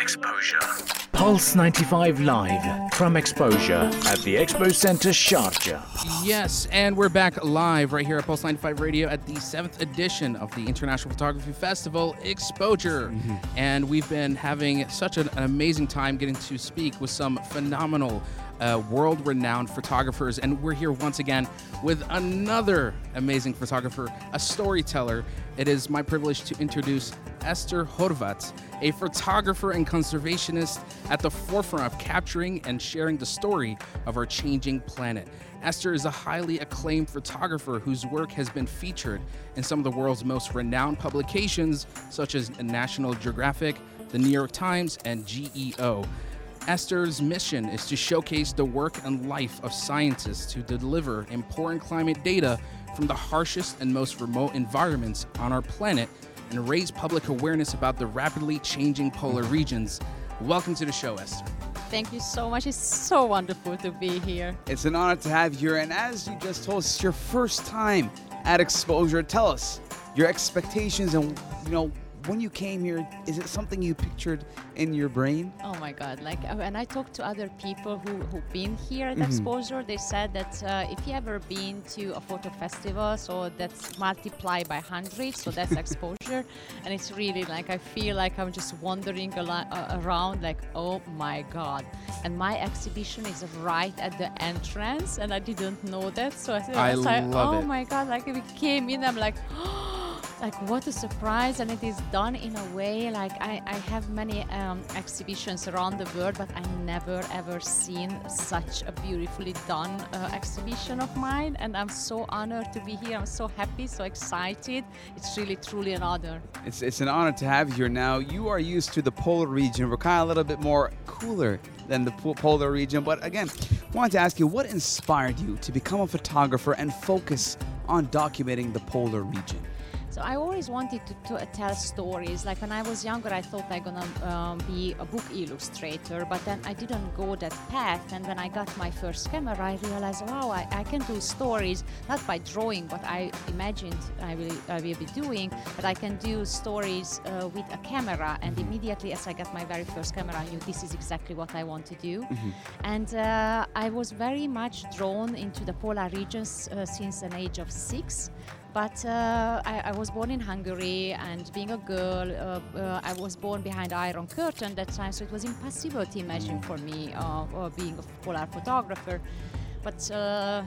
Exposure. Pulse 95 Live from Exposure at the Expo Center Sharjah. Yes, and we're back live right here at Pulse 95 Radio at the seventh edition of the International Photography Festival Exposure. Mm-hmm. And we've been having such an, an amazing time getting to speak with some phenomenal uh, world renowned photographers. And we're here once again with another amazing photographer, a storyteller. It is my privilege to introduce Esther Horvath, a photographer and conservationist at the forefront of capturing and sharing the story of our changing planet. Esther is a highly acclaimed photographer whose work has been featured in some of the world's most renowned publications, such as National Geographic, the New York Times, and GEO. Esther's mission is to showcase the work and life of scientists who deliver important climate data from the harshest and most remote environments on our planet and raise public awareness about the rapidly changing polar regions. Welcome to the show, Esther. Thank you so much. It's so wonderful to be here. It's an honor to have you here. And as you just told us, it's your first time at Exposure. Tell us your expectations and, you know, when you came here, is it something you pictured in your brain? Oh my God! Like when I talk to other people who who've been here at Mhm. Exposure, they said that uh, if you ever been to a photo festival, so that's multiplied by hundred, so that's exposure, and it's really like I feel like I'm just wandering uh, around, like oh my God! And my exhibition is right at the entrance, and I didn't know that, so I, I was like, love oh it. my God! Like we came in, I'm like. like what a surprise and it is done in a way like i, I have many um, exhibitions around the world but i never ever seen such a beautifully done uh, exhibition of mine and i'm so honored to be here i'm so happy so excited it's really truly an honor It's, it's an honor to have you here. Now, you are used to the polar region. We're kind of a little bit more cooler than the polar region. But again, wanted to ask you what inspired you to become a photographer and focus on documenting the polar region? So I always wanted to, to tell stories. Like when I was younger, I thought I'm gonna um, be a book illustrator, but then I didn't go that path. And when I got my first camera, I realized, wow, I, I can do stories not by drawing what I imagined I will I will be doing, but I can do stories uh, with a camera. And immediately, as I got my very first camera, I knew this is exactly what I want to do. And uh, I was very much drawn into the polar regions uh, since an age of six. But uh, I, I was born in Hungary, and being a girl, uh, uh, I was born behind Iron Curtain at that time, so it was impossible to imagine for me uh, uh, being a polar photographer. But uh,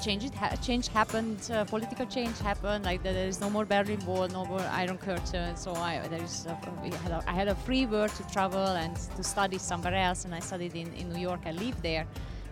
change, ha- change happened, political change happened, like there is no more Berlin Wall, no more Iron Curtain, so I, there is a, had a, I had a free world to travel and to study somewhere else, and I studied in, in New York, I lived there.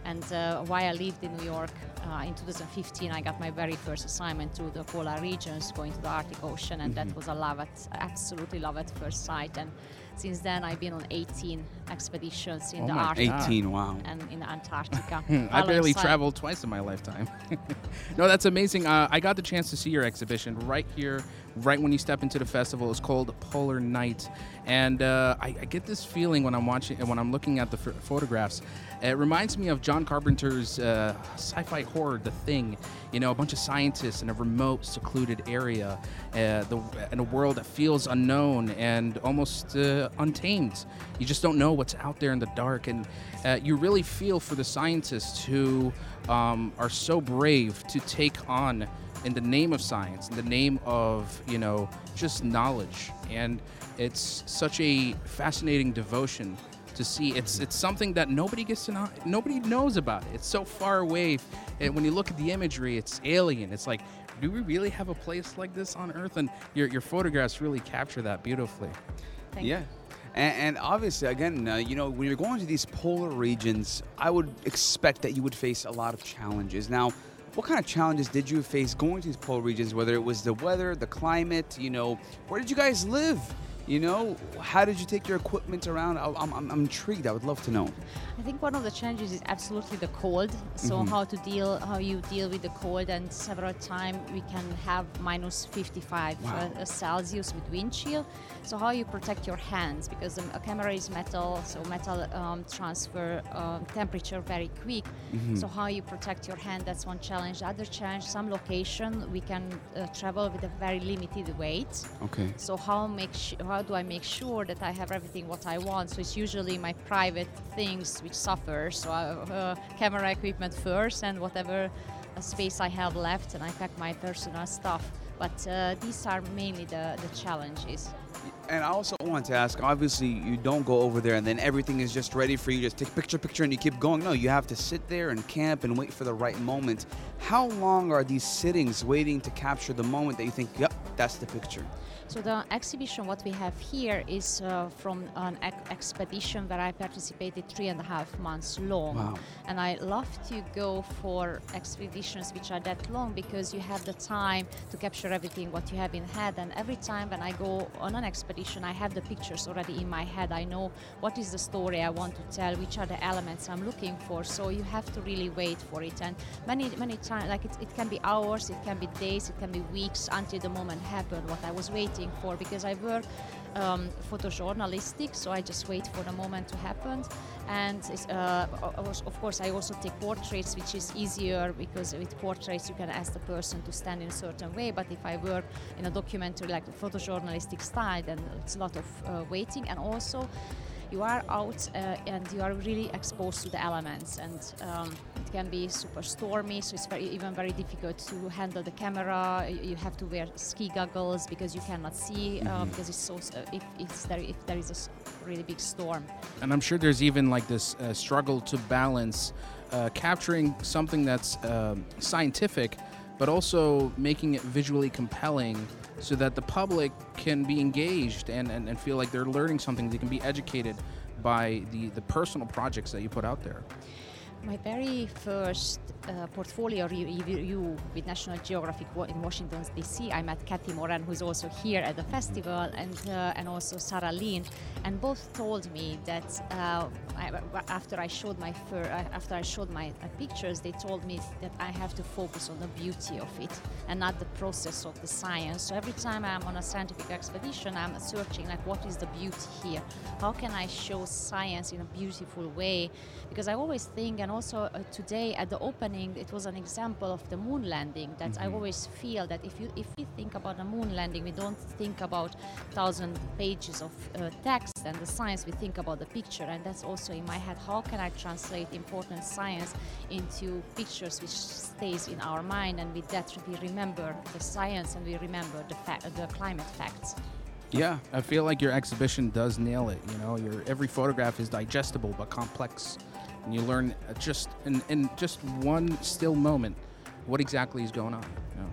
And uh, while I lived in New York uh, in 2015, I got my very first assignment to the polar regions, going to the Arctic Ocean, and that was a love at absolutely love at first sight. And since then, I've been on 18 expeditions in Oh the Arctic 18, wow. and in Antarctica. I barely traveled twice in my lifetime. no, that's amazing. Uh, I got the chance to see your exhibition right here, right when you step into the festival. It's called Polar Night, and uh, I, I get this feeling when I'm watching, and when I'm looking at the ph- photographs. It reminds me of John Carpenter's uh, sci-fi horror, The Thing. You know, a bunch of scientists in a remote, secluded area, uh, the, in a world that feels unknown and almost uh, untamed. You just don't know what's out there in the dark, and uh, you really feel for the scientists who um, are so brave to take on in the name of science, in the name of you know just knowledge, and it's such a fascinating devotion to see. It's it's something that nobody gets to know, nobody knows about it. It's so far away, and when you look at the imagery, it's alien. It's like, do we really have a place like this on Earth? And your your photographs really capture that beautifully. Thank yeah. And, and obviously, again, uh, you know, when you're going to these polar regions, I would expect that you would face a lot of challenges. Now, what kind of challenges did you face going to these polar regions? Whether it was the weather, the climate, you know, where did you guys live? You know, how did you take your equipment around? I- I'm, I'm, I'm intrigued. I would love to know. I think one of the challenges is absolutely the cold. So Mhm. how to deal, how you deal with the cold, and several times we can have minus 55 Wow. uh, Celsius with wind chill. So how you protect your hands because the a camera is metal, so metal um, transfer um, temperature very quick. Mhm. So how you protect your hand? That's one challenge. The other challenge, some location we can uh, travel with a very limited weight. Okay. So how make sh- how do I make sure that I have everything what I want? So it's usually my private things which suffer. So I, uh, camera equipment first, and whatever uh, space I have left, and I pack my personal stuff. But uh, these are mainly the, the challenges. And I also want to ask obviously, you don't go over there and then everything is just ready for you. Just take picture, picture, and you keep going. No, you have to sit there and camp and wait for the right moment. How long are these sittings waiting to capture the moment that you think, yep, that's the picture? So the exhibition, what we have here, is uh, from an ex- expedition where I participated three and a half months long. Wow. And I love to go for expeditions which are that long because you have the time to capture everything what you have in head. And every time when I go on an expedition, I have the pictures already in my head. I know what is the story I want to tell, which are the elements I'm looking for. So you have to really wait for it. And many many times, like it, it can be hours, it can be days, it can be weeks until the moment happened. What I was waiting for because I work um, photojournalistic, so I just wait for the moment to happen. And uh, of course, I also take portraits, which is easier because with portraits you can ask the person to stand in a certain way. But if I work in a documentary like the photojournalistic style, then it's a lot of uh, waiting. And also, you are out uh, and you are really exposed to the elements, and um, can be super stormy. So it's very even very difficult to handle the camera. You have to wear ski goggles because you cannot see uh, because it's so uh, if, if there if there is a really big storm. And I'm sure there's even like this uh, struggle to balance uh, capturing something that's um, scientific, but also making it visually compelling so that the public can be engaged and, and, and feel like they're learning something. They can be educated by the, the personal projects that you put out there. My very first uh, portfolio review with National Geographic in Washington D.C. I met Kathy Moran, who's also here at the festival, and uh, and also Sarah Leen, and both told me that uh, after I showed my fir- uh, after I showed my uh, pictures, they told me that I have to focus on the beauty of it and not the process of the science. So every time I'm on a scientific expedition, I'm searching like what is the beauty here? How can I show science in a beautiful way? Because I always think, and also uh, today at the opening, it was an example of the moon landing. That I always feel that if you if we think about a moon landing, we don't think about thousand pages of uh, text and the science. We think about the picture, and that's also in my head. How can I translate important science into pictures which stays in our mind, and with that we remember the science and we remember the the climate facts. Yeah. I feel like your exhibition does nail it. You know, your every photograph is digestible but complex, and you learn uh, just in, in just one still moment what exactly is going on. You know?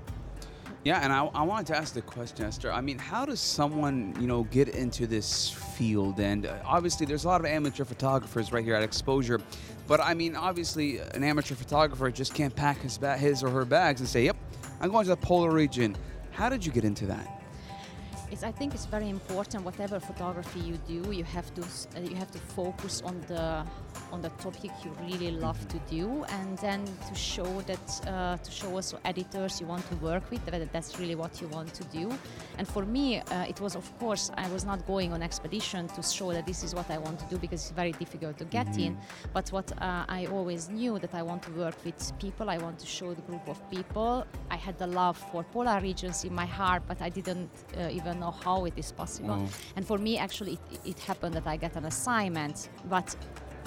Yeah, and I, I wanted to ask the question, Esther. I mean, how does someone, you know, get into this field? And uh, obviously, there's a lot of amateur photographers right here at Exposure, but I mean, obviously, an amateur photographer just can't pack his ba- his or her bags and say, "Yep, I'm going to the polar region." How did you get into that? It's, I think it's very important. Whatever photography you do, you have to uh, you have to focus on the on the topic you really love to do, and then to show that uh, to show also editors you want to work with that that's really what you want to do. And for me, uh, it was of course I was not going on expedition to show that this is what I want to do because it's very difficult to get in. But what uh, I always knew that I want to work with people. I want to show the group of people. I had the love for polar regions in my heart, but I didn't uh, even know how it is possible. Wow. And for me, actually, it, it happened that I get an assignment, but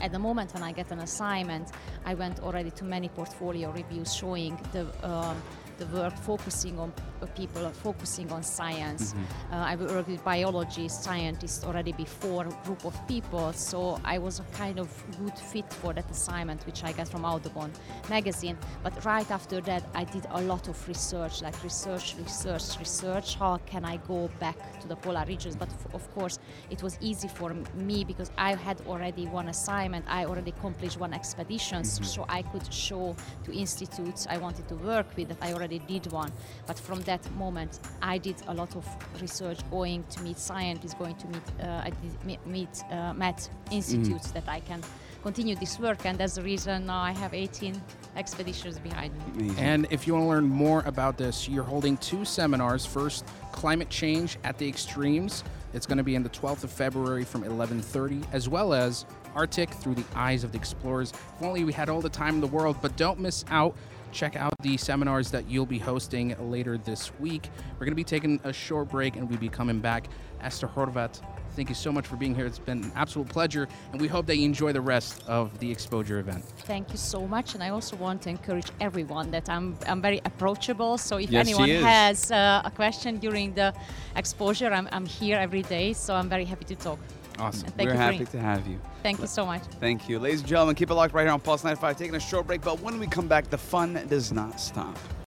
at the moment when I get an assignment, I went already to many portfolio reviews showing the um, the work focusing on uh, people, focusing on science. Uh, I worked with biologists, scientists already before, a group of people, so I was a kind of good fit for that assignment, which I got from Audubon magazine. But right after that, I did a lot of research, like research, research, research. How can I go back to the polar regions? But f- of course, it was easy for me because I had already one assignment. I already accomplished one expedition, s- so I could show to institutes I wanted to work with that I already did one. But from that moment, I did a lot of research, going to meet scientists, going to meet, uh, I did meet, uh, met institutes that I can continue this work, and that's the reason now I have 18 expeditions behind me. Amazing. And if you want to learn more about this, you're holding two seminars. First, climate change at the extremes, It's going to be on the 12th of February from 11:30, as well as Arctic through the eyes of the explorers. If only we had all the time in the world, but don't miss out. Check out the seminars that you'll be hosting later this week. We're going to be taking a short break and we'll be coming back. Esther Horvath, thank you so much for being here. It's been an absolute pleasure, and we hope that you enjoy the rest of the exposure event. Thank you so much, and I also want to encourage everyone that I'm I'm very approachable. So if Yes, anyone has uh, a question during the exposure, I'm, I'm here every day. So I'm very happy to talk. Awesome. And thank We're you for happy to have you. Thank you so much. Thank you. Ladies and gentlemen, keep it locked right here on Pulse 95. Taking a short break, but when we come back, the fun does not stop.